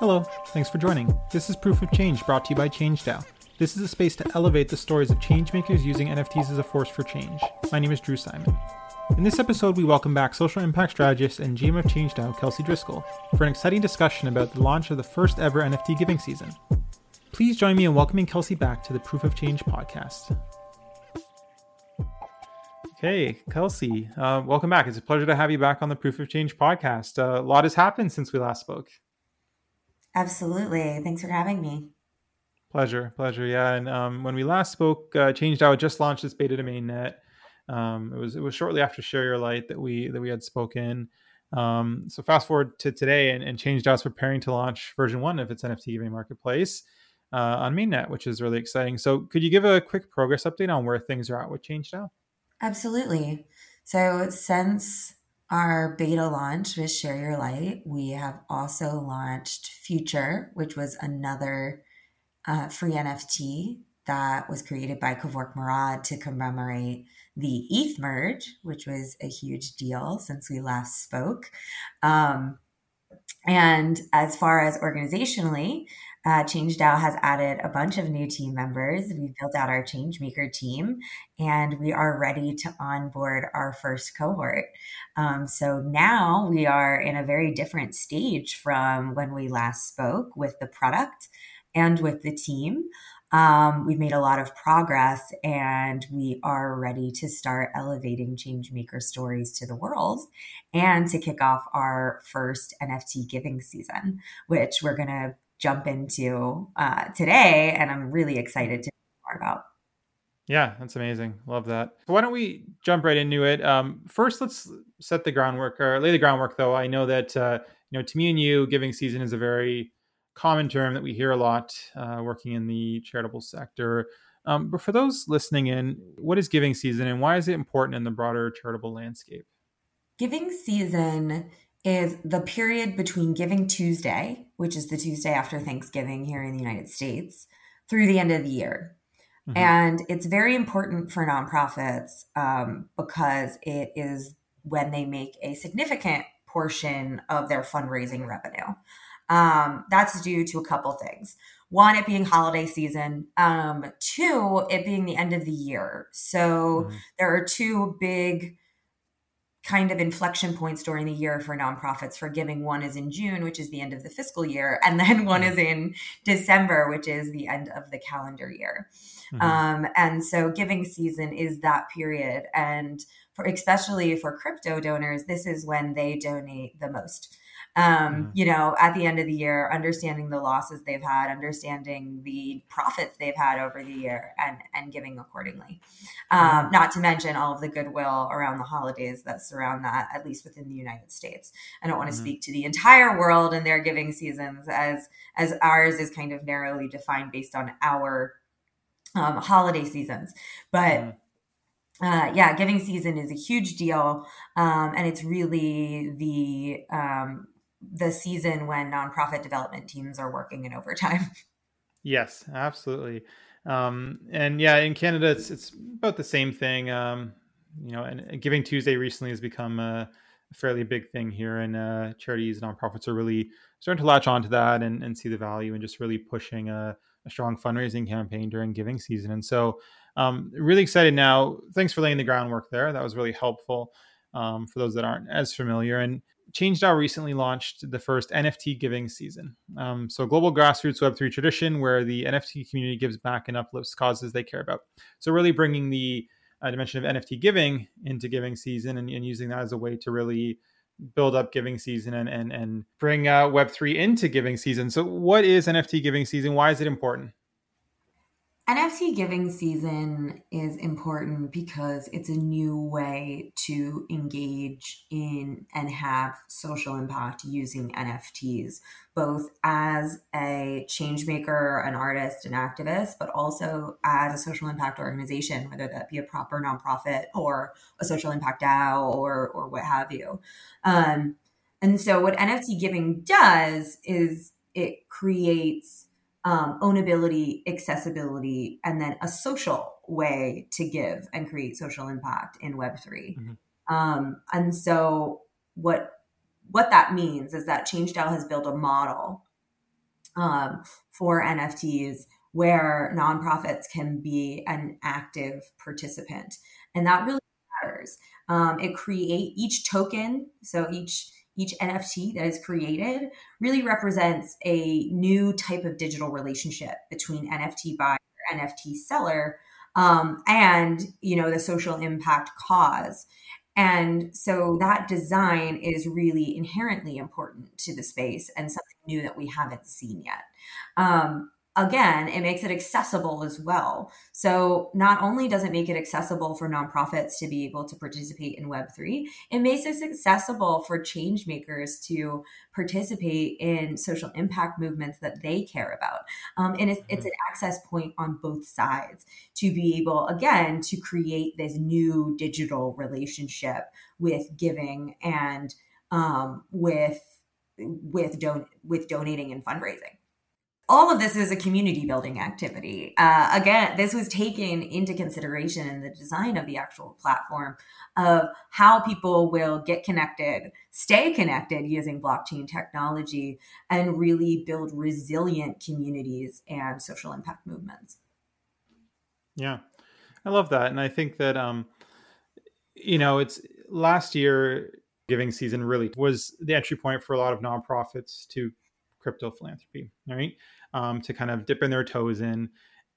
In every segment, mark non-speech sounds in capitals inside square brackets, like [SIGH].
Hello, thanks for joining. This is Proof of Change brought to you by ChangeDAO. This is a space to elevate the stories of changemakers using NFTs as a force for change. My name is Drew Simon. In this episode, we welcome back social impact strategist and GM of ChangeDAO, Kelsey Driscoll, for an exciting discussion about the launch of the first ever NFT giving season. Please join me in welcoming Kelsey back to the Proof of Change podcast. Okay, Kelsey, uh, welcome back. It's a pleasure to have you back on the Proof of Change podcast. Uh, a lot has happened since we last spoke. Absolutely. Thanks for having me. Pleasure, pleasure. Yeah, and um, when we last spoke, uh, ChangeDAO just launched its beta domain net. Um, it was it was shortly after Share Your Light that we that we had spoken. Um, so fast forward to today, and, and ChangeDAO is preparing to launch version one of its NFT giving marketplace uh, on mainnet, which is really exciting. So could you give a quick progress update on where things are at with ChangeDAO? Absolutely. So since our beta launch with Share Your Light, we have also launched Future, which was another uh, free NFT that was created by Kevork Mourad to commemorate the ETH merge, which was a huge deal since we last spoke. Um, and as far as organizationally, uh, ChangeDAO has added a bunch of new team members. We've built out our Changemaker team, and we are ready to onboard our first cohort. Um, so now we are in a very different stage from when we last spoke with the product and with the team. Um, we've made a lot of progress and we are ready to start elevating changemaker stories to the world and to kick off our first NFT giving season, which we're going to jump into uh, today. And I'm really excited to more about. Yeah, that's amazing. Love that. So why don't we jump right into it? Um, first, let's set the groundwork or lay the groundwork, though. I know that, uh, you know, to me and you, giving season is a very common term that we hear a lot uh, working in the charitable sector. Um, but for those listening in, what is giving season and why is it important in the broader charitable landscape? Giving season is the period between Giving Tuesday, which is the Tuesday after Thanksgiving here in the United States, through the end of the year. Mm-hmm. And it's very important for nonprofits um, because it is when they make a significant portion of their fundraising revenue. Um, that's due to a couple things. One, it being holiday season. Um, two, it being the end of the year. So mm-hmm. there are two big kind of inflection points during the year for nonprofits for giving. One is in June, which is the end of the fiscal year, and then [LAUGHS] one is in December, which is the end of the calendar year. Mm-hmm. Um, and so giving season is that period. And for especially for crypto donors, this is when they donate the most um, mm. you know, at the end of the year, understanding the losses they've had, understanding the profits they've had over the year, and and giving accordingly. Um, not to mention all of the goodwill around the holidays that surround that, at least within the United States. I don't want to mm. speak to the entire world and their giving seasons, as as ours is kind of narrowly defined based on our um, holiday seasons, but. Mm. Uh, yeah, giving season is a huge deal, um, and it's really the um, the season when nonprofit development teams are working in overtime. [LAUGHS] Yes, absolutely. Um, and yeah, in Canada, it's it's about the same thing. Um, you know, and Giving Tuesday recently has become a, fairly big thing here, and uh, charities and nonprofits are really starting to latch onto that and, and see the value and just really pushing a, a strong fundraising campaign during giving season. And so, um, really excited now. Thanks for laying the groundwork there. That was really helpful um, for those that aren't as familiar. And ChangeDAO recently launched the first NFT giving season. Um, so, global grassroots Web3 tradition where the NFT community gives back and uplifts causes they care about. So, really bringing the uh, dimension of NFT giving into giving season and, and, using that as a way to really build up giving season and and, and bring uh, Web3 into giving season. So, what is NFT giving season? Why is it important? NFT giving season is important because it's a new way to engage in and have social impact using NFTs, both as a change maker, an artist, an activist, but also as a social impact organization, whether that be a proper nonprofit or a social impact DAO or, or what have you. Um, and so, what NFT giving does is it creates um, ownability, accessibility, and then a social way to give and create social impact in Web 3 mm-hmm. um, and so what what that means is that ChangeDAO has built a model um, for NFTs where nonprofits can be an active participant. And that really matters. Um, it create each token, so each each NFT that is created really represents a new type of digital relationship between NFT buyer, NFT seller, um, and you know the social impact cause. And so that design is really inherently important to the space and something new that we haven't seen yet. Um, again, it makes it accessible as well. So not only does it make it accessible for nonprofits to be able to participate in Web3, it makes it accessible for change makers to participate in social impact movements that they care about. Um, and it's, it's mm-hmm. an access point on both sides to be able, again, to create this new digital relationship with giving and um, with with don- with donating and fundraising all of this is a community building activity. Uh, again, this was taken into consideration in the design of the actual platform of how people will get connected, stay connected using blockchain technology, and really build resilient communities and social impact movements. Yeah, I love that. And I think that, um, you know, it's last year giving season really was the entry point for a lot of nonprofits to crypto philanthropy, right? Um, to kind of dip in their toes in.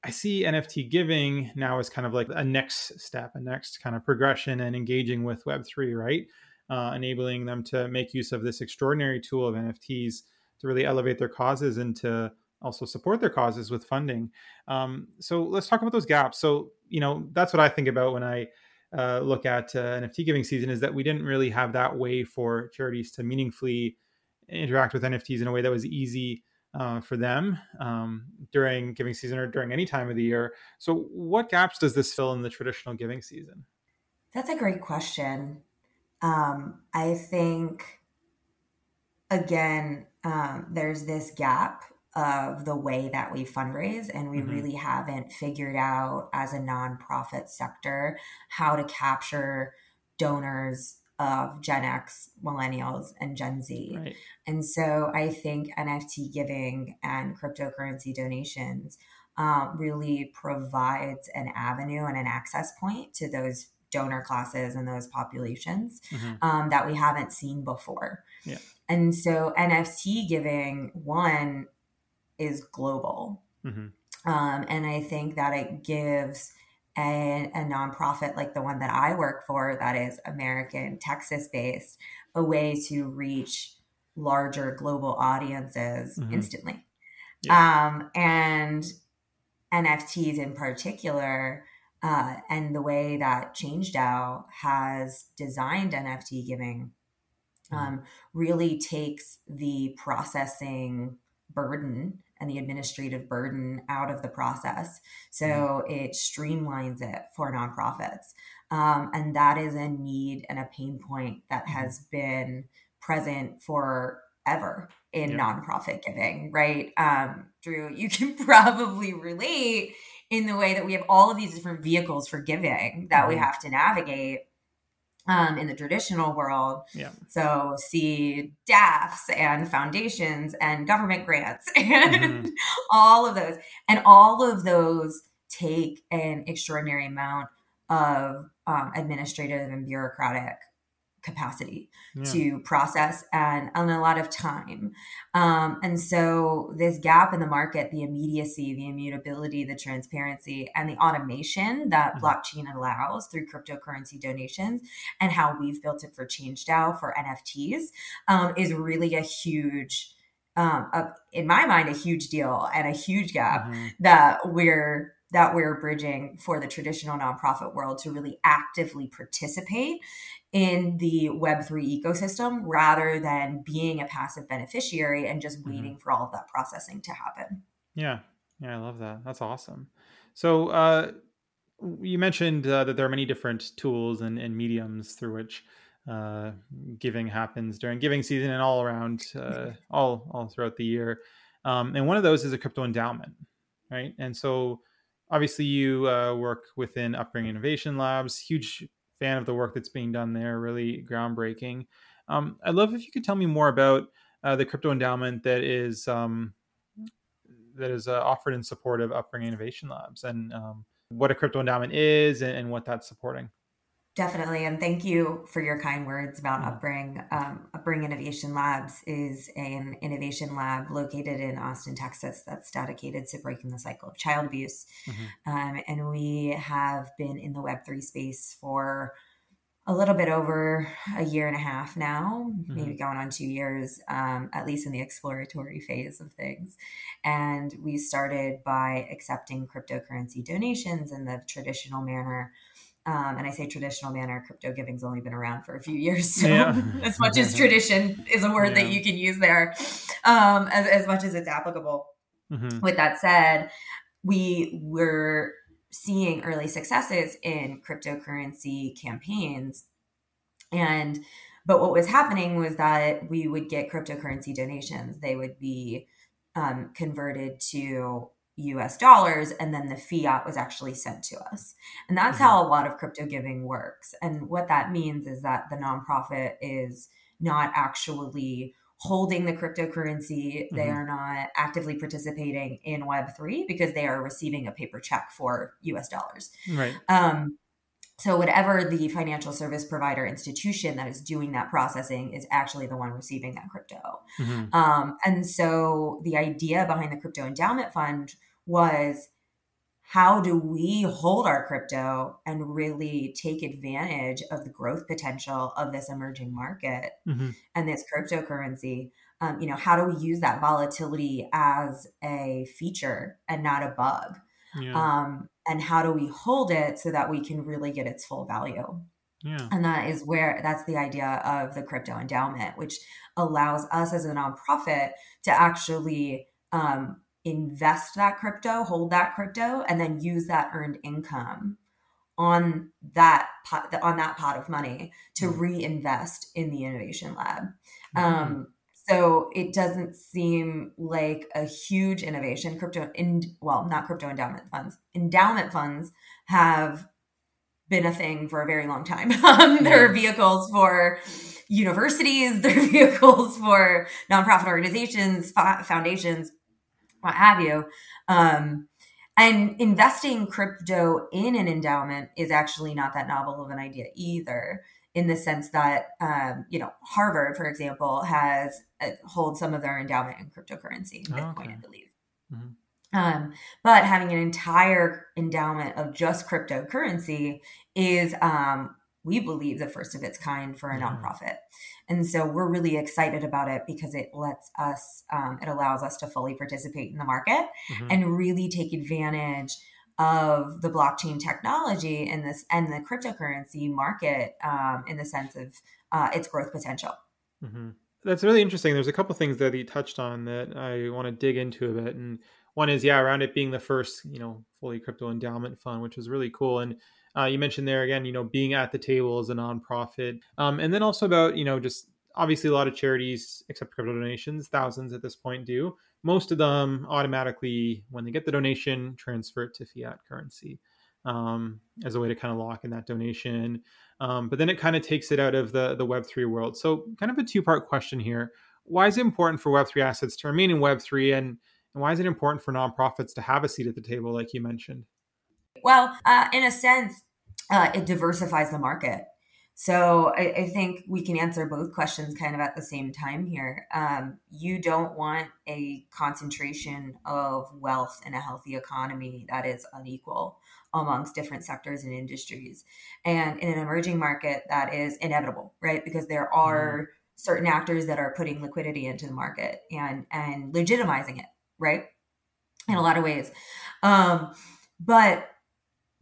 I see NFT giving now as kind of like a next step, a next kind of progression and engaging with Web3, right? Uh, enabling them to make use of this extraordinary tool of NFTs to really elevate their causes and to also support their causes with funding. Um, so let's talk about those gaps. So, you know, that's what I think about when I uh, look at uh, NFT giving season is that we didn't really have that way for charities to meaningfully interact with NFTs in a way that was easy uh, for them um, during giving season or during any time of the year. So, what gaps does this fill in the traditional giving season? That's a great question. Um, I think, again, um, there's this gap of the way that we fundraise, and we mm-hmm. really haven't figured out as a nonprofit sector how to capture donors of Gen X, millennials, and Gen Z. Right. And so I think NFT giving and cryptocurrency donations um, really provides an avenue and an access point to those donor classes and those populations mm-hmm. um, that we haven't seen before. Yeah. And so NFT giving, one, is global. Mm-hmm. Um, and I think that it gives a, a nonprofit like the one that I work for, that is American, Texas based, a way to reach larger global audiences mm-hmm. instantly. Yeah. Um, and NFTs in particular, uh, and the way that ChangeDAO has designed NFT giving mm-hmm. um, really takes the processing burden and the administrative burden out of the process. So mm-hmm. it streamlines it for nonprofits. Um, and that is a need and a pain point that mm-hmm. has been present forever in yep. nonprofit giving, right? Um, Drew, you can [LAUGHS] probably relate in the way that we have all of these different vehicles for giving that mm-hmm. we have to navigate um, in the traditional world. Yeah. So see DAFs and foundations and government grants [LAUGHS] and mm-hmm. all of those. And all of those take an extraordinary amount of um, administrative and bureaucratic capacity yeah. to process and, and a lot of time. Um, and so, this gap in the market, the immediacy, the immutability, the transparency, and the automation that mm-hmm. blockchain allows through cryptocurrency donations and how we've built it for ChangeDAO for NFTs um, is really a huge. Um, a, in my mind, a huge deal and a huge gap mm-hmm. that we're that we're bridging for the traditional nonprofit world to really actively participate in the Web3 ecosystem rather than being a passive beneficiary and just mm-hmm. waiting mm-hmm. for all of that processing to happen. Yeah. Yeah, I love that. That's awesome. So, uh, you mentioned uh, that there are many different tools and, and mediums through which uh, giving happens during giving season and all around, uh, [LAUGHS] all all throughout the year. Um, and one of those is a crypto endowment, right? And so, obviously, you uh, work within Upbring Innovation Labs. Huge fan of the work that's being done there. Really groundbreaking. Um, I'd love if you could tell me more about uh, the crypto endowment that is um, that is uh, offered in support of Upbring Innovation Labs and um, what a crypto endowment is and, and what that's supporting. Definitely. And thank you for your kind words about mm-hmm. Upbring. Um, Upbring Innovation Labs is an innovation lab located in Austin, Texas, that's dedicated to breaking the cycle of child abuse. Mm-hmm. Um, and we have been in the Web3 space for a little bit over a year and a half now, mm-hmm. maybe going on two years, um, at least in the exploratory phase of things. And we started by accepting cryptocurrency donations in the traditional manner um, and I say traditional manner, crypto giving's only been around for a few years. So yeah. [LAUGHS] as much as tradition is a word yeah. that you can use there, um, as, as much as it's applicable. Mm-hmm. With that said, we were seeing early successes in cryptocurrency campaigns. And but what was happening was that we would get cryptocurrency donations. They would be um, converted to US dollars and then the fiat was actually sent to us. And that's mm-hmm. how a lot of crypto giving works. And what that means is that the nonprofit is not actually holding the cryptocurrency. Mm-hmm. They are not actively participating in Web3 because they are receiving a paper check for US dollars. Right. Um, so, whatever the financial service provider institution that is doing that processing is actually the one receiving that crypto. Mm-hmm. Um, and so, the idea behind the crypto endowment fund was how do we hold our crypto and really take advantage of the growth potential of this emerging market mm-hmm. and this cryptocurrency? Um, you know, how do we use that volatility as a feature and not a bug? Yeah. Um, and how do we hold it so that we can really get its full value? Yeah. And that is where that's the idea of the crypto endowment, which allows us as a nonprofit to actually um, invest that crypto, hold that crypto, and then use that earned income on that pot, on that pot of money to mm. reinvest in the innovation lab. Mm. Um, so it doesn't seem like a huge innovation. Crypto, in, well, not crypto endowment funds. Endowment funds have been a thing for a very long time. [LAUGHS] Um, there are vehicles for universities, [LAUGHS] there are vehicles for nonprofit organizations, foundations, what have you. Um, and investing crypto in an endowment is actually not that novel of an idea either in the sense that um, you know Harvard, for example, has uh, holds some of their endowment in cryptocurrency, oh, Bitcoin, okay. I believe. Mm-hmm. Um, but having an entire endowment of just cryptocurrency is, um, we believe, the first of its kind for a yeah. nonprofit. And so we're really excited about it because it lets us, um, it allows us to fully participate in the market mm-hmm. and really take advantage of the blockchain technology and this and the cryptocurrency market um, in the sense of uh, its growth potential. Mm-hmm. That's really interesting. There's a couple things that you touched on that I want to dig into a bit, and one is yeah, around it being the first you know fully crypto endowment fund, which is really cool. And uh, you mentioned there again, you know, being at the table as a nonprofit, um, and then also about you know just obviously a lot of charities accept crypto donations, thousands at this point do, most of them automatically, when they get the donation, transfer it to fiat currency um, as a way to kind of lock in that donation. Um, but then it kind of takes it out of the the Web three world. So, kind of a two part question here: Why is it important for Web three assets to remain in Web three, and, and why is it important for nonprofits to have a seat at the table, like you mentioned? Well, uh, in a sense, uh, it diversifies the market. So I, I, think we can answer both questions kind of at the same time here. Um, you don't want a concentration of wealth in a healthy economy that is unequal amongst different sectors and industries. And in an emerging market, that is inevitable, right? Because there are mm. certain actors that are putting liquidity into the market and and legitimizing it, right? In a lot of ways. Um, but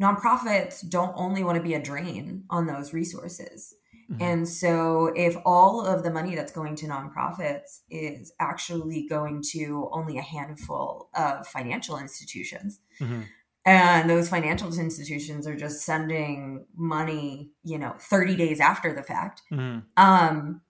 nonprofits don't only want to be a drain on those resources. Mm-hmm. And so, if all of the money that's going to nonprofits is actually going to only a handful of financial institutions, mm-hmm. and those financial institutions are just sending money, you know, 30 days after the fact, mm-hmm. um,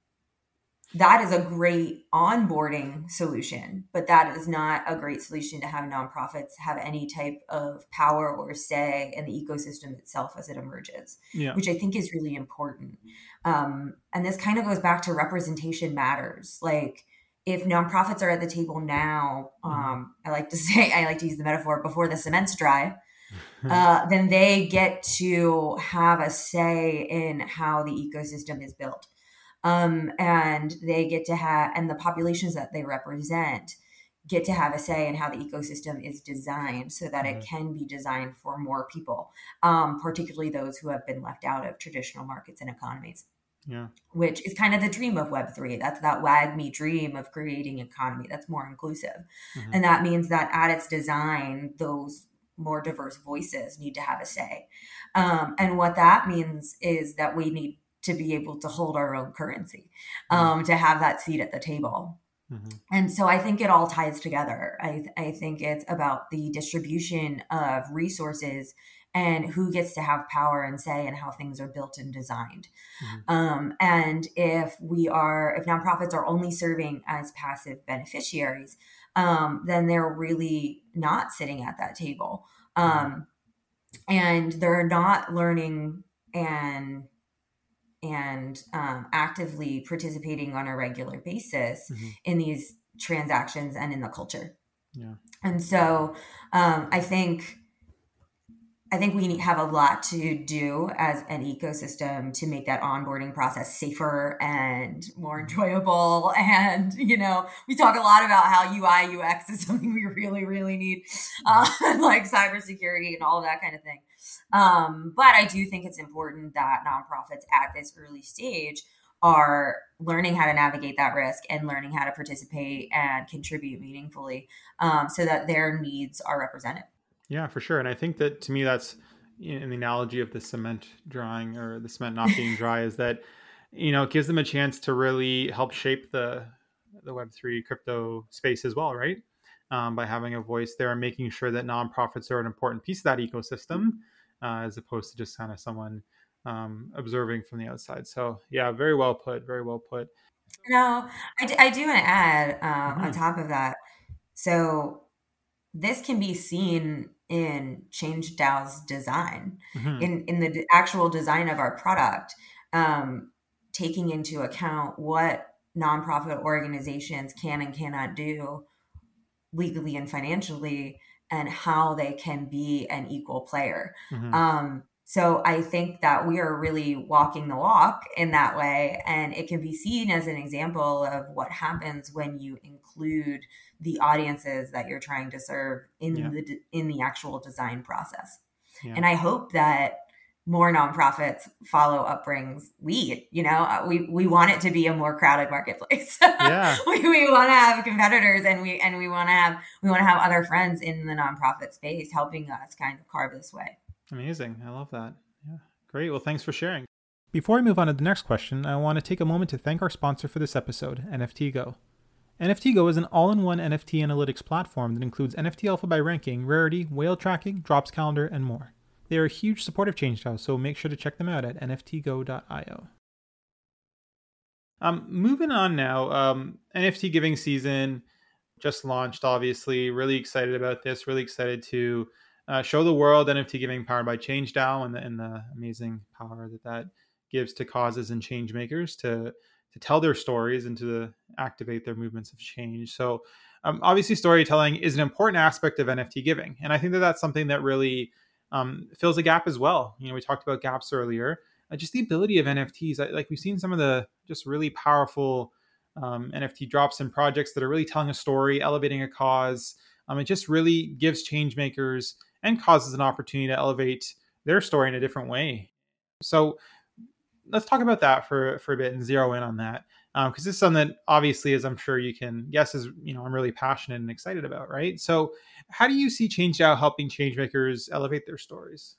that is a great onboarding solution, but that is not a great solution to have nonprofits have any type of power or say in the ecosystem itself as it emerges, yeah. which I think is really important. Um, and this kind of goes back to representation matters. Like, if nonprofits are at the table now, mm-hmm. um, I like to [LAUGHS] say, I like to use the metaphor before the cement's dry, [LAUGHS] uh, then they get to have a say in how the ecosystem is built. Um, and they get to have, and the populations that they represent get to have a say in how the ecosystem is designed so that mm-hmm. it can be designed for more people, um, particularly those who have been left out of traditional markets and economies. Yeah. Which is kind of the dream of Web3. That's that WAGMI dream of creating economy that's more inclusive. Mm-hmm. And that means that at its design, those more diverse voices need to have a say. Um, and what that means is that we need to be able to hold our own currency, mm-hmm. um, mm-hmm. to have that seat at the table. Mm-hmm. And so I think it all ties together. I, I think it's about the distribution of resources and who gets to have power and say and how things are built and designed. Mm-hmm. Um, and if we are, if nonprofits are only serving as passive beneficiaries, um, then they're really not sitting at that table. Mm-hmm. Um, and they're not learning and and um, actively participating on a regular basis mm-hmm. in these transactions and in the culture. Yeah. And so um, I think I think we have a lot to do as an ecosystem to make that onboarding process safer and more mm-hmm. enjoyable. [LAUGHS] And, you know, we talk a lot about how UI, UX is [LAUGHS] something we really, really need, [LAUGHS] uh, like cybersecurity and all that kind of thing. Um, but I do think it's important that nonprofits at this early stage are learning how to navigate that risk and learning how to participate and contribute meaningfully um, so that their needs are represented. Yeah, for sure. And I think that to me, that's in the analogy of the cement drying or the cement not being dry is that, you know, it gives them a chance to really help shape the, the Web3 crypto space as well, right? Um, by having a voice there and making sure that nonprofits are an important piece of that ecosystem uh, as opposed to just kind of someone um, observing from the outside. So, yeah, very well put. Very well put. No, I, d- I do want to add uh, mm-hmm. on top of that. So, this can be seen in Change DAO's design, mm-hmm. in in the actual design of our product, um, taking into account what nonprofit organizations can and cannot do legally and financially, and how they can be an equal player. Mm-hmm. Um, so I think that we are really walking the walk in that way, and it can be seen as an example of what happens when you include the audiences that you're trying to serve in yeah. the in the actual design process. Yeah. And I hope that more nonprofits follow Upbring's lead. You know, uh, we we want it to be a more crowded marketplace. [LAUGHS] Yeah. we, we want to have competitors and we and we want to have we want to have other friends in the nonprofit space helping us kind of carve this way. Amazing. I love that. Yeah. Great. Well, thanks for sharing. Before we move on to the next question, I want to take a moment to thank our sponsor for this episode, NFT Go. NFTGo is an all-in-one NFT analytics platform that includes NFT alpha by ranking, rarity, whale tracking, drops calendar, and more. They are a huge supporter of ChangeDAO, so make sure to check them out at nftgo.io. Um, moving on now, um, NFT giving season just launched. Obviously, really excited about this. Really excited to uh, show the world NFT giving powered by ChangeDAO and the, and the amazing power that that gives to causes and change makers to to tell their stories and to activate their movements of change. So, um, obviously, storytelling is an important aspect of NFT giving, and I think that that's something that really um, fills a gap as well. You know, we talked about gaps earlier. Uh, just the ability of NFTs, like we've seen some of the just really powerful um, NFT drops and projects that are really telling a story, elevating a cause. Um, it just really gives change makers and causes an opportunity to elevate their story in a different way. So let's talk about that for for a bit and zero in on that because um, this is something that obviously, as I'm sure you can guess, is you know I'm really passionate and excited about. Right. So, how do you see ChangeDAO helping changemakers elevate their stories?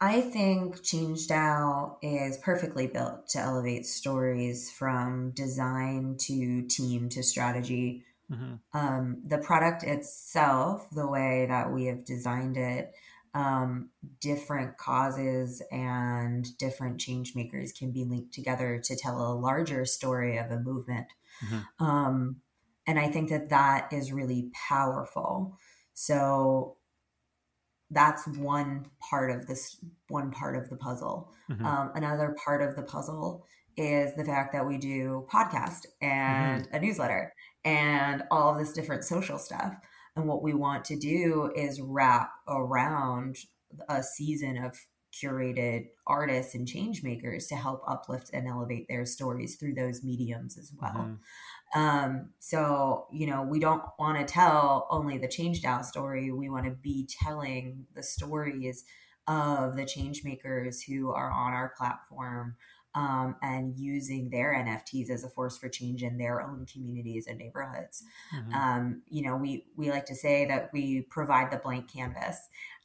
I think ChangeDAO is perfectly built to elevate stories from design to team to strategy. Mm-hmm. Um, the product itself, the way that we have designed it, um, different causes and different change makers can be linked together to tell a larger story of a movement. Mm-hmm. Um, and I think that that is really powerful. So that's one part of this one part of the puzzle. Mm-hmm. Um, another part of the puzzle is the fact that we do podcast and mm-hmm. a newsletter and all of this different social stuff. And what we want to do is wrap around a season of curated artists and change makers to help uplift and elevate their stories through those mediums as well. Mm-hmm. Um, so, you know, we don't want to tell only the change DAO story. We want to be telling the stories of the change makers who are on our platform um, and using their NFTs as a force for change in their own communities and neighborhoods. Mm-hmm. Um, you know, we we like to say that we provide the blank canvas,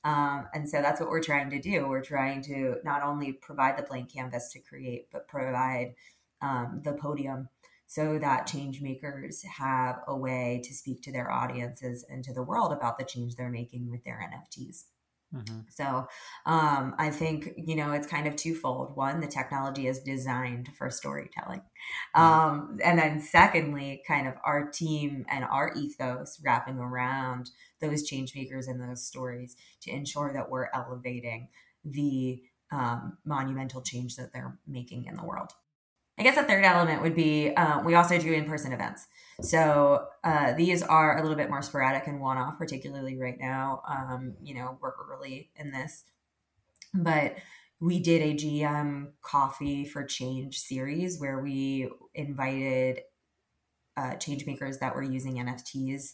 um, and so that's what we're trying to do. We're trying to not only provide the blank canvas to create, but provide um, the podium so that change makers have a way to speak to their audiences and to the world about the change they're making with their NFTs. Mm-hmm. So um, I think, you know, it's kind of twofold. One, the technology is designed for storytelling. Mm-hmm. Um, and then secondly, kind of our team and our ethos wrapping around those change makers and those stories to ensure that we're elevating the um, monumental change that they're making in the world. I guess a third element would be uh, we also do in person events. So uh, these are a little bit more sporadic and one off, particularly right now. Um, you know, we're early in this, but we did a GM Coffee for Change series where we invited uh, change makers that were using NFTs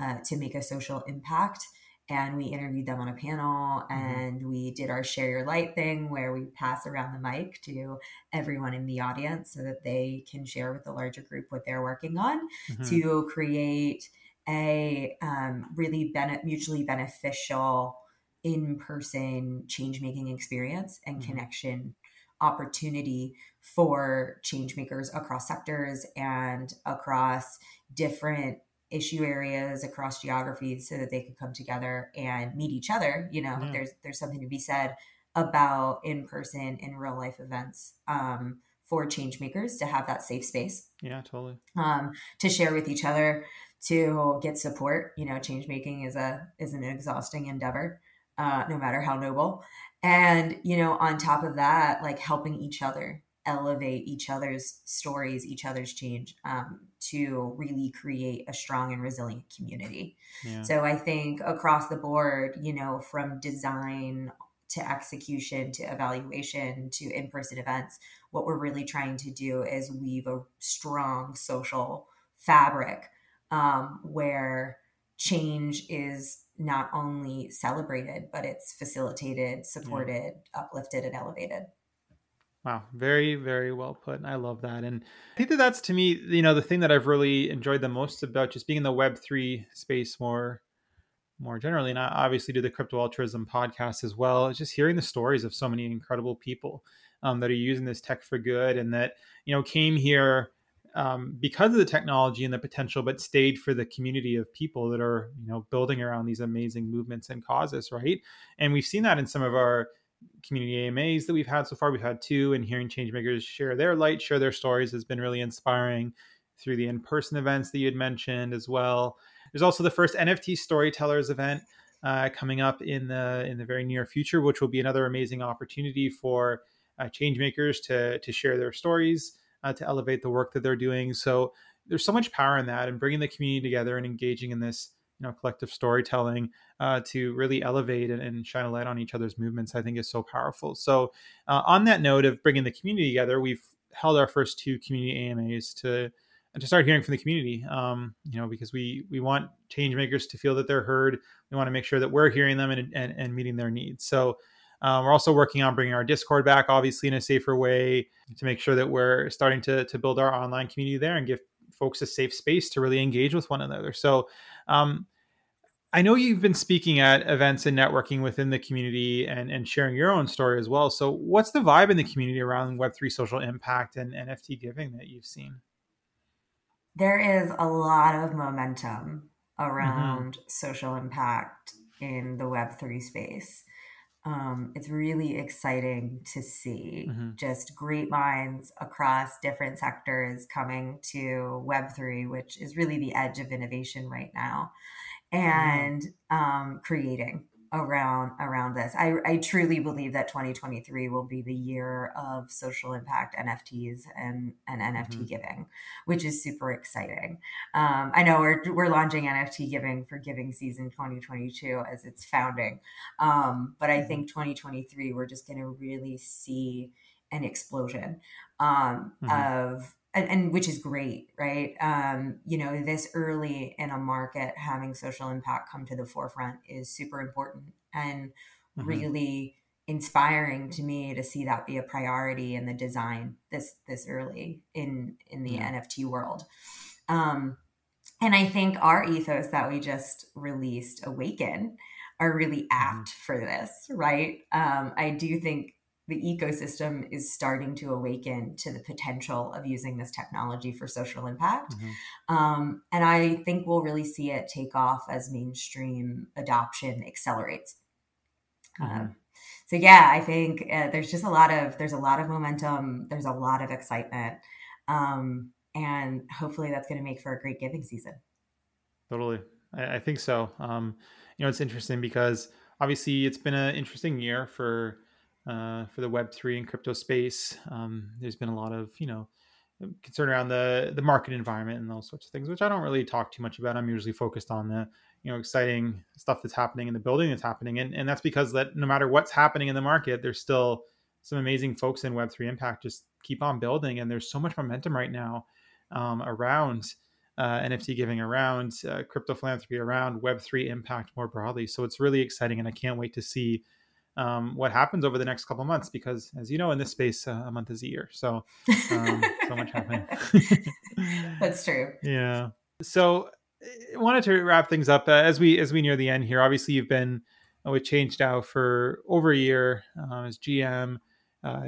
uh, to make a social impact and we interviewed them on a panel mm-hmm. and mm-hmm. we did our share your light thing where we pass around the mic to everyone in the audience so that they can share with the larger group what they're working on mm-hmm. to create a um, really bene- mutually beneficial in-person change making experience and mm-hmm. connection opportunity for change makers across sectors and across different issue areas across geographies so that they could come together and meet each other you know mm. there's there's something to be said about in person in real life events um, for change makers to have that safe space. Yeah totally. Um, to share with each other to get support you know change making is a is an exhausting endeavor uh, no matter how noble. And you know on top of that like helping each other elevate each other's stories, each other's change um, to really create a strong and resilient community. Yeah. So I think across the board, you know, from design to execution to evaluation to in person events, what we're really trying to do is weave a strong social fabric um, where change is not only celebrated, but it's facilitated, supported, yeah. uplifted, and elevated. Wow, very, very well put. And I love that. And I think that that's to me, you know, the thing that I've really enjoyed the most about just being in the Web3 space more, more generally. And I obviously do the Crypto Altruism podcast as well. It's just hearing the stories of so many incredible people um, that are using this tech for good and that, you know, came here um, because of the technology and the potential, but stayed for the community of people that are, you know, building around these amazing movements and causes, right? And we've seen that in some of our community AMAs that we've had so far. We've had two, and hearing changemakers share their light, share their stories has been really inspiring through the in-person events that you had mentioned as well. There's also the first NFT storytellers event uh, coming up in the in the very near future, which will be another amazing opportunity for uh, changemakers to to share their stories, uh, to elevate the work that they're doing. So there's so much power in that, and bringing the community together and engaging in this you know collective storytelling uh, to really elevate and, and, shine a light on each other's movements i think is so powerful. So uh, on that note of bringing the community together we've held our first two community amas to to start hearing from the community um, you know because we we want change makers to feel that they're heard. We want to make sure that we're hearing them and, and, and meeting their needs. So um, we're also working on bringing our discord back obviously in a safer way to make sure that we're starting to, to build our online community there and give folks a safe space to really engage with one another. So um, I know you've been speaking at events and networking within the community and, and sharing your own story as well. So, what's the vibe in the community around Web3 social impact and NFT giving that you've seen? There is a lot of momentum around mm-hmm. social impact in the Web3 space. Um, it's really exciting to see mm-hmm. just great minds across different sectors coming to Web3, which is really the edge of innovation right now. Mm-hmm. and um, creating around around this. I, I truly believe that 2023 will be the year of social impact NFTs and, and NFT mm-hmm. giving, which is super exciting. Um, I know we're, we're launching NFT giving for giving season 2022 as it's founding. Um, but I mm-hmm. think 2023, we're just going to really see an explosion um, mm-hmm. of and, and, which is great, right? Um, you know, this early in a market, having social impact come to the forefront is super important and mm-hmm. really inspiring to me to see that be a priority in the design this this early in in the yeah. NFT world. Um, and I think our ethos that we just released, Awaken, are really mm-hmm. apt for this, right? Um, I do think the ecosystem is starting to awaken to the potential of using this technology for social impact. Mm-hmm. Um, and I think we'll really see it take off as mainstream adoption accelerates. Mm-hmm. Um, so yeah, I think uh, there's just a lot of there's a lot of momentum. There's a lot of excitement, um, and hopefully that's going to make for a great giving season. Totally, I, I think so. Um, you know, it's interesting because obviously it's been an interesting year for uh, for the Web three and crypto space. Um, there's been a lot of you know concern around the the market environment and those sorts of things, which I don't really talk too much about. I'm usually focused on the you know exciting stuff that's happening in the building that's happening, and and that's because that no matter what's happening in the market, there's still some amazing folks in Web three impact just keep on building, and there's so much momentum right now um, around. Uh, NFT giving around uh, crypto philanthropy around Web3 impact more broadly. So it's really exciting, and I can't wait to see um, what happens over the next couple months because as you know in this space uh, a month is a year. So um, so much happening. [LAUGHS] That's true. [LAUGHS] Yeah. So I wanted to wrap things up uh, as we as we near the end here. Obviously you've been uh, with ChangeDAO for over a year uh, as gm uh,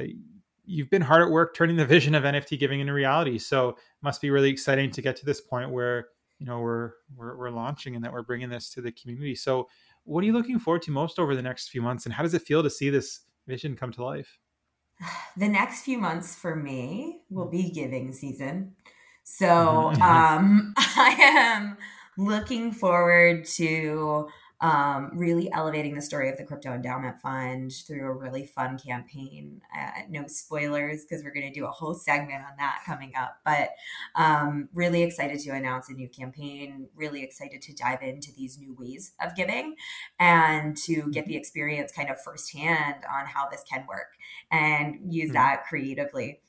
you've been hard at work turning the vision of nft giving into reality. So it must be really exciting to get to this point where you know we're, we're we're launching and that we're bringing this to the community. So what are you looking forward to most over the next few months, and how does it feel to see this vision come to life? [SIGHS] The next few months for me will be giving season. So [LAUGHS] um, [LAUGHS] I am looking forward to um, really elevating the story of the Crypto Endowment Fund through a really fun campaign. Uh, no spoilers because we're going to do a whole segment on that coming up, but um, really excited to announce a new campaign, really excited to dive into these new ways of giving and to get the experience kind of firsthand on how this can work and use mm-hmm. that creatively.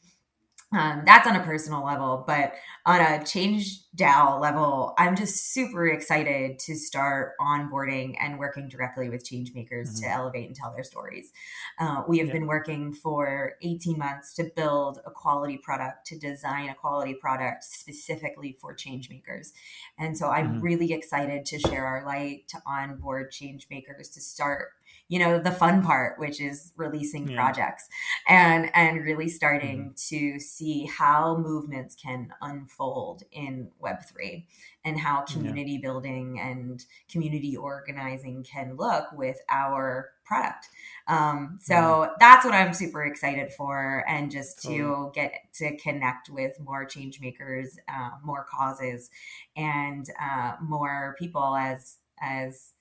Um, that's on a personal level, but on a change DAO level, I'm just super excited to start onboarding and working directly with change makers mm-hmm. to elevate and tell their stories. Uh, we have yeah. been working for 18 months to build a quality product, to design a quality product specifically for change makers. And so I'm mm-hmm. really excited to share our light, to onboard change makers, to start you know the fun part which is releasing yeah. projects and and really starting mm-hmm. to see how movements can unfold in web3 and how community yeah. building and community organizing can look with our product um, so mm-hmm. that's what i'm super excited for and just to get to connect with more change makers uh, more causes and uh, more people as as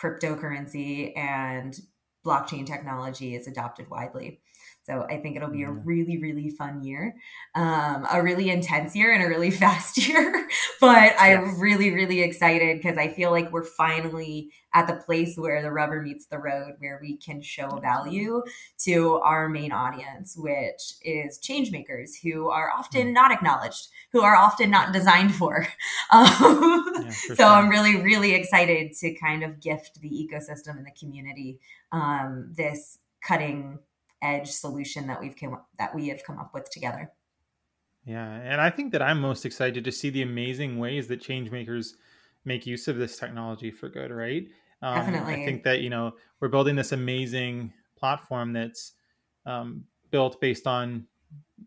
cryptocurrency and blockchain technology is adopted widely. So I think it'll be a really, really fun year, um, a really intense year, and a really [LAUGHS] fast year. but I'm really, really excited because I feel like we're finally at the place where the rubber meets the road, where we can show value to our main audience, which is change makers who are often mm. not acknowledged, who are often not designed for. [LAUGHS] Um, yeah, for so sure. I'm really, really excited to kind of gift the ecosystem and the community um, this cutting edge solution that we've come that we have come up with together. Yeah, and I think that I'm most excited to see the amazing ways that change makers make use of this technology for good. Right? Um, Definitely. I think that you know we're building this amazing platform that's um, built based on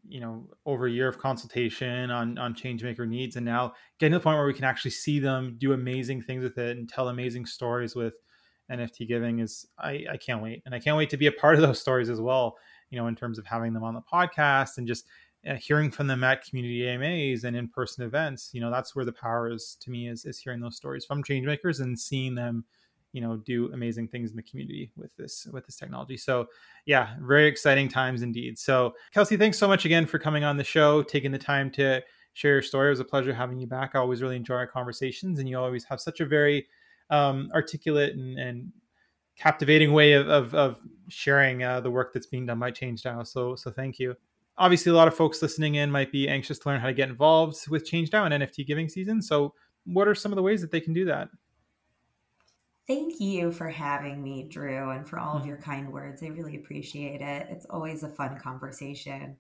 you know over a year of consultation on on change maker needs and now getting to the point where we can actually see them do amazing things with it and tell amazing stories with NFT giving is I, I can't wait. And I can't wait to be a part of those stories as well, you know, in terms of having them on the podcast and just uh, hearing from them at community AMAs and in-person events. You know, that's where the power is to me is, is hearing those stories from change makers and seeing them you know do amazing things in the community with this with this technology so yeah very exciting times indeed so kelsey thanks so much again for coming on the show taking the time to share your story it was a pleasure having you back i always really enjoy our conversations and you always have such a very um, articulate and, and captivating way of, of, of sharing uh, the work that's being done by ChangeDAO. So, so thank you. Obviously, a lot of folks listening in might be anxious to learn how to get involved with ChangeDAO and NFT giving season. So, what are some of the ways that they can do that? Thank you for having me, Drew, and for all of mm-hmm. your kind words. I really appreciate it. It's always a fun conversation.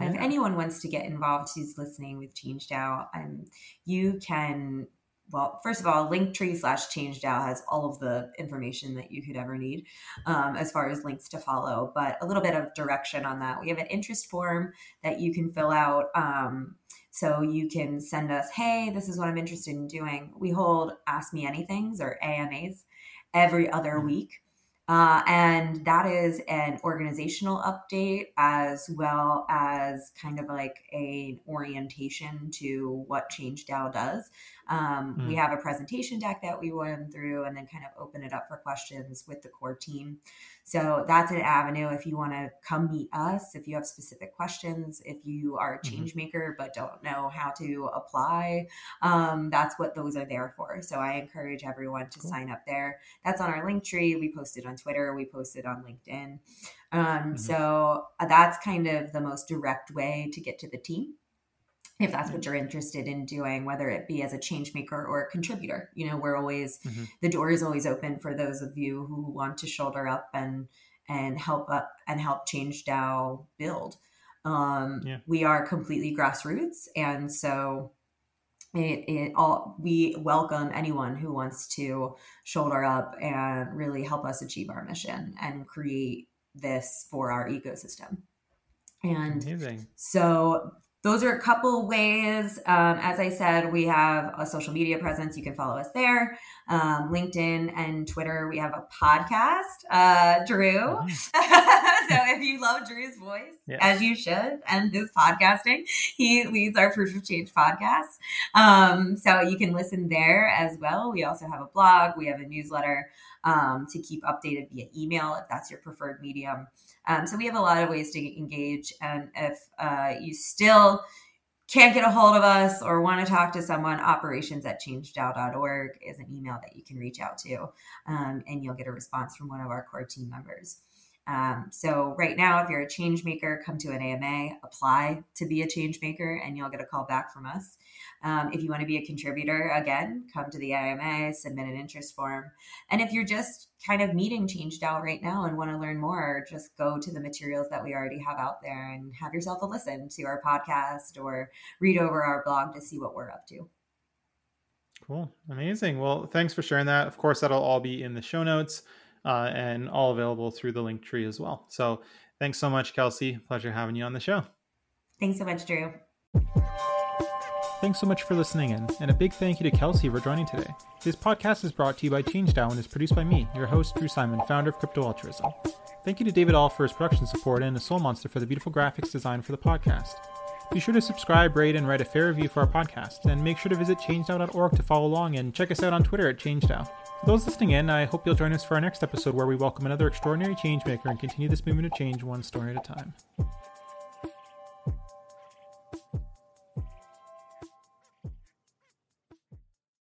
Yeah. If anyone wants to get involved who's listening with ChangeDAO, um, you can well, first of all, Linktree slash ChangeDAO has all of the information that you could ever need um, as far as links to follow, but a little bit of direction on that. We have an interest form that you can fill out. Um, so you can send us, hey, this is what I'm interested in doing. We hold Ask Me Anythings or AMAs every other mm-hmm. week. Uh, and that is an organizational update as well as kind of like an orientation to what Change ChangeDAO does. Um, mm. We have a presentation deck that we run through and then kind of open it up for questions with the core team. So that's an avenue if you want to come meet us, if you have specific questions, if you are a mm-hmm. change maker but don't know how to apply, um, that's what those are there for. So I encourage everyone to cool. sign up there. That's on our Linktree. We posted on Twitter, we posted on LinkedIn. Um, mm-hmm. So uh, that's kind of the most direct way to get to the team if that's what you're interested in doing, whether it be as a change maker or a contributor. You know, we're always mm-hmm. the door is always open for those of you who want to shoulder up and and help up and help ChangeDAO build. Um, yeah. We are completely grassroots, and so it, it all we welcome anyone who wants to shoulder up and really help us achieve our mission and create this for our ecosystem. And Amazing. so those are a couple ways. Um, as I said, we have a social media presence. You can follow us there. Um, LinkedIn and Twitter. We have a podcast, uh, Drew. Mm-hmm. [LAUGHS] so if you love Drew's voice, yeah. as you should, and his podcasting, he leads our Proof of Change podcast. Um, so you can listen there as well. We also have a blog. We have a newsletter um, to keep updated via email if that's your preferred medium. Um, so we have a lot of ways to engage. And if uh, you still can't get a hold of us or want to talk to someone, operations at changedao.org is an email that you can reach out to, um, and you'll get a response from one of our core team members. Um, so right now, if you're a change maker, come to an AMA, apply to be a change maker, and you'll get a call back from us. Um, if you want to be a contributor, again, come to the AMA, submit an interest form. And if you're just kind of meeting ChangeDAO right now and want to learn more, just go to the materials that we already have out there and have yourself a listen to our podcast or read over our blog to see what we're up to. Cool. Amazing. Well, thanks for sharing that. Of course, that'll all be in the show notes uh, and all available through the Linktree as well. So thanks so much, Kelsey. Pleasure having you on the show. Thanks so much, Drew. Thanks so much for listening in, and a big thank you to Kelsey for joining today. This podcast is brought to you by ChangeDAO and is produced by me, your host, Drew Simon, founder of Crypto Altruism. Thank you to David All for his production support and to Soul Monster for the beautiful graphics design for the podcast. Be sure to subscribe, rate, and write a fair review for our podcast, and make sure to visit changedao.org to follow along and check us out on Twitter at ChangeDAO. For those listening in, I hope you'll join us for our next episode where we welcome another extraordinary changemaker and continue this movement of change one story at a time.